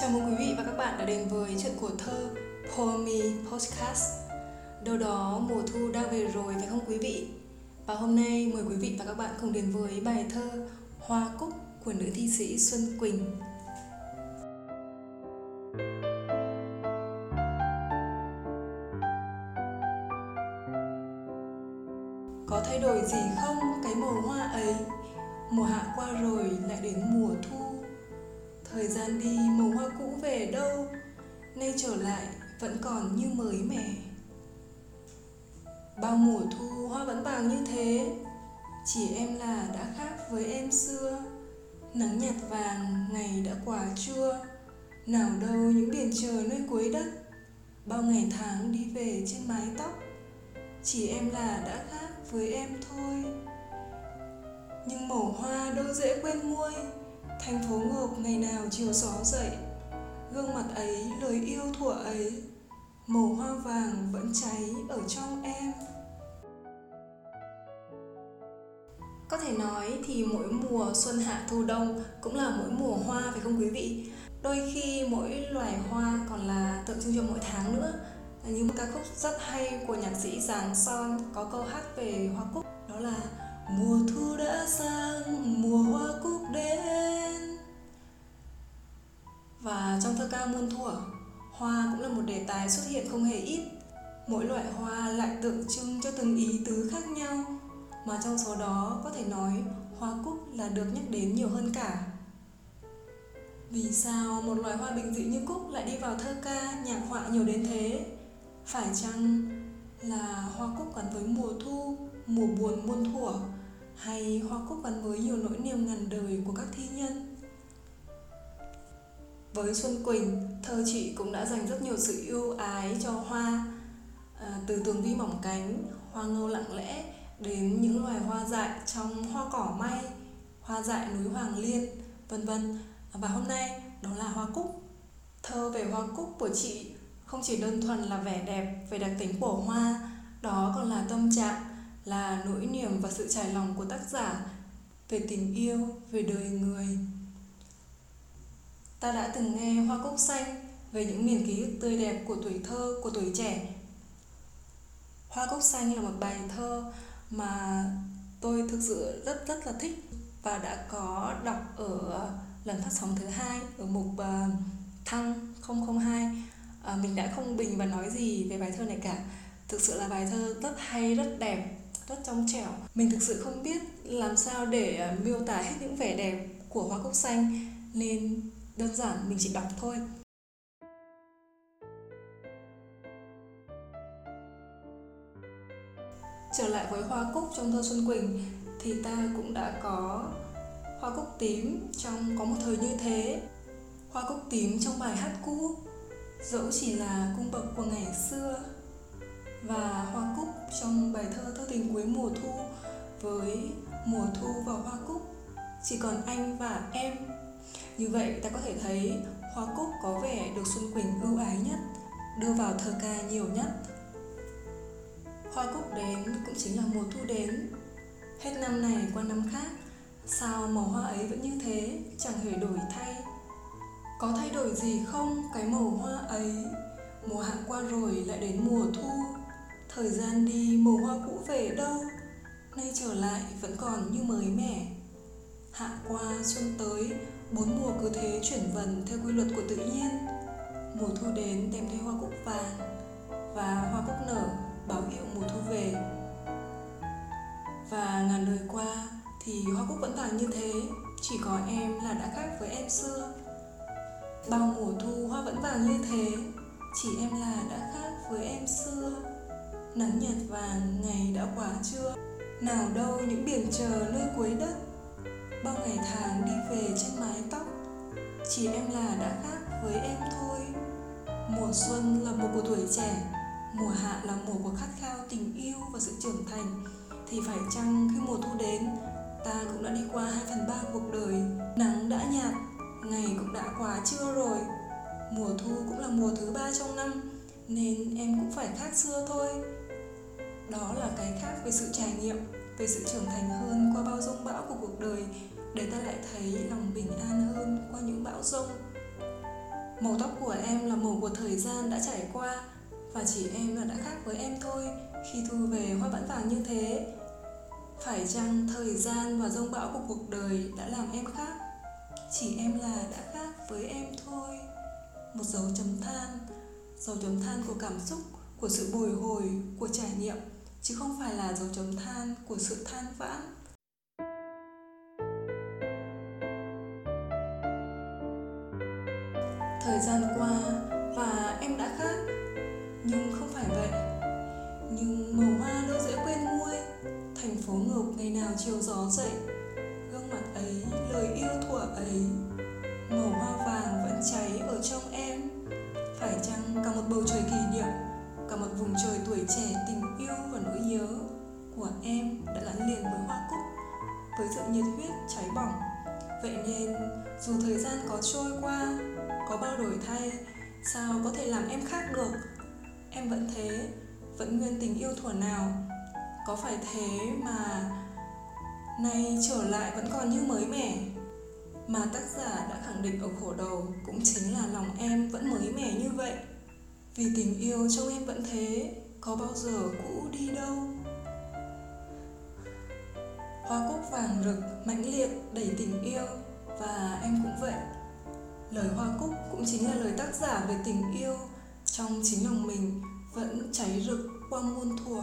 Chào mừng quý vị và các bạn đã đến với chuyện của thơ Poemy Podcast. Đâu đó mùa thu đang về rồi phải không quý vị? Và hôm nay mời quý vị và các bạn cùng đến với bài thơ Hoa Cúc của nữ thi sĩ Xuân Quỳnh. Có thay đổi gì không cái màu hoa ấy? Mùa hạ qua rồi lại đến mùa thu. Thời gian đi, màu hoa cũ về đâu? Nay trở lại, vẫn còn như mới mẻ. Bao mùa thu, hoa vẫn vàng như thế. Chỉ em là đã khác với em xưa. Nắng nhạt vàng, ngày đã quá chua Nào đâu những biển trời nơi cuối đất. Bao ngày tháng đi về trên mái tóc. Chỉ em là đã khác với em thôi. Nhưng màu hoa đâu dễ quên nguôi Thành phố ngộp ngày nào chiều gió dậy. Gương mặt ấy, lời yêu thuở ấy Màu hoa vàng vẫn cháy ở trong em. Có thể nói thì mỗi mùa xuân hạ thu đông cũng là mỗi mùa hoa phải không quý vị? Đôi khi mỗi loài hoa còn là tượng trưng cho mỗi tháng nữa. Như một ca khúc rất hay của nhạc sĩ Giáng Son có câu hát về hoa cúc Đó là Mùa thu đã sang, mùa Và ca muôn thuở, hoa cũng là một đề tài xuất hiện không hề ít Mỗi loại hoa lại tượng trưng cho từng ý tứ khác nhau Mà trong số đó có thể nói hoa cúc là được nhắc đến nhiều hơn cả Vì sao một loài hoa bình dị như cúc lại đi vào thơ ca, nhạc họa nhiều đến thế? Phải chăng là hoa cúc gắn với mùa thu, mùa buồn muôn thuở hay hoa cúc gắn với nhiều nỗi niềm ngàn đời của các thi nhân. Với Xuân Quỳnh, thơ chị cũng đã dành rất nhiều sự yêu ái cho hoa, à, từ tường vi mỏng cánh, hoa ngâu lặng lẽ đến những loài hoa dại trong hoa cỏ may, hoa dại núi Hoàng Liên, vân vân. Và hôm nay đó là hoa cúc. Thơ về hoa cúc của chị không chỉ đơn thuần là vẻ đẹp về đặc tính của hoa, đó còn là tâm trạng là nỗi niềm và sự trải lòng của tác giả về tình yêu, về đời người. Ta đã từng nghe Hoa Cúc Xanh về những miền ký ức tươi đẹp của tuổi thơ, của tuổi trẻ. Hoa Cúc Xanh là một bài thơ mà tôi thực sự rất rất là thích và đã có đọc ở lần phát sóng thứ hai ở mục uh, thăng 002 à, mình đã không bình và nói gì về bài thơ này cả. Thực sự là bài thơ rất hay rất đẹp rất trong trẻo. Mình thực sự không biết làm sao để ờ, miêu tả hết những vẻ đẹp của hoa cúc xanh. Nên đơn giản, mình chỉ đọc thôi. Trở lại với hoa cúc trong thơ xuân quỳnh, thì ta cũng đã có hoa cúc tím trong, có một thời như thế. Hoa cúc tím trong bài hát cũ, dẫu chỉ là cung bậc của ngày xưa. Và hoa cúc trong bài thơ thơ tình cuối mùa thu, với mùa thu và hoa cúc, chỉ còn anh và em như vậy, ta có thể thấy hoa cúc có vẻ được xuân quỳnh ưu ái nhất, đưa vào thơ ca nhiều nhất. Hoa cúc đến cũng chính là mùa thu đến. Hết năm này qua năm khác, sao màu hoa ấy vẫn như thế, chẳng hề đổi thay? Có thay đổi gì không cái màu hoa ấy? Mùa hạ qua rồi lại đến mùa thu. Thời gian đi, màu hoa cũ về đâu? Nay trở lại vẫn còn như mới mẻ. Hạ qua, xuân tới Bốn mùa cứ thế chuyển vần theo quy luật của tự nhiên. Mùa thu đến đem theo hoa cúc vàng Và hoa cúc nở, báo hiệu mùa thu về. Và ngàn đời qua thì hoa cúc vẫn vàng như thế, Chỉ có em là đã khác với em xưa. Bao mùa thu hoa vẫn vàng như thế, Chỉ em là đã khác với em xưa. Nắng nhạt vàng, ngày đã quá trưa. Nào đâu những biển chờ nơi cuối đất Bao ngày tháng đi về trên mái tóc. Chỉ em là đã khác với em thôi. Mùa xuân là mùa của tuổi trẻ, Mùa hạ là mùa của khát khao tình yêu và sự trưởng thành. Thì phải chăng khi mùa thu đến, Ta cũng đã đi qua 2 phần 3 cuộc đời. Nắng đã nhạt, Ngày cũng đã quá trưa rồi. Mùa thu cũng là mùa thứ ba trong năm, Nên em cũng phải khác xưa thôi. Đó là cái khác về sự trải nghiệm, về sự trưởng thành hơn qua bao rông bão của cuộc đời để ta lại thấy lòng bình an hơn qua những bão rông. Màu tóc của em là màu của thời gian đã trải qua, Và chỉ em là đã khác với em thôi Khi thu về hoa vẫn vàng như thế. Phải chăng thời gian và rông bão của cuộc đời đã làm em khác? Chỉ em là đã khác với em thôi. Một dấu chấm than, Dấu chấm than của cảm xúc, Của sự bồi hồi, Của trải nghiệm, Chứ không phải là dấu chấm than của sự than vãn. Gian qua và em đã khác. Nhưng không phải vậy. Nhưng màu hoa đâu dễ quên nguôi. Thành phố ngược ngày nào chiều gió dậy. Gương mặt ấy, lời yêu thuở ấy. Màu hoa vàng vẫn cháy ở trong em. Phải chăng cả một bầu trời kỷ niệm, cả một vùng trời tuổi trẻ tình yêu và nỗi nhớ của em đã gắn liền với hoa cúc, với sự nhiệt huyết cháy bỏng. Vậy nên, dù thời gian có trôi qua có bao đổi thay, sao có thể làm em khác được? Em vẫn thế, vẫn nguyên tình yêu thuở nào? Có phải thế mà nay trở lại vẫn còn như mới mẻ? Mà tác giả đã khẳng định ở khổ đầu cũng chính là lòng em vẫn mới mẻ như vậy. Vì tình yêu trong em vẫn thế, có bao giờ cũ đi đâu? Hoa cúc vàng rực, mãnh liệt, đầy tình yêu, và em cũng vậy lời hoa cúc cũng chính là lời tác giả về tình yêu trong chính lòng mình vẫn cháy rực qua muôn thuở.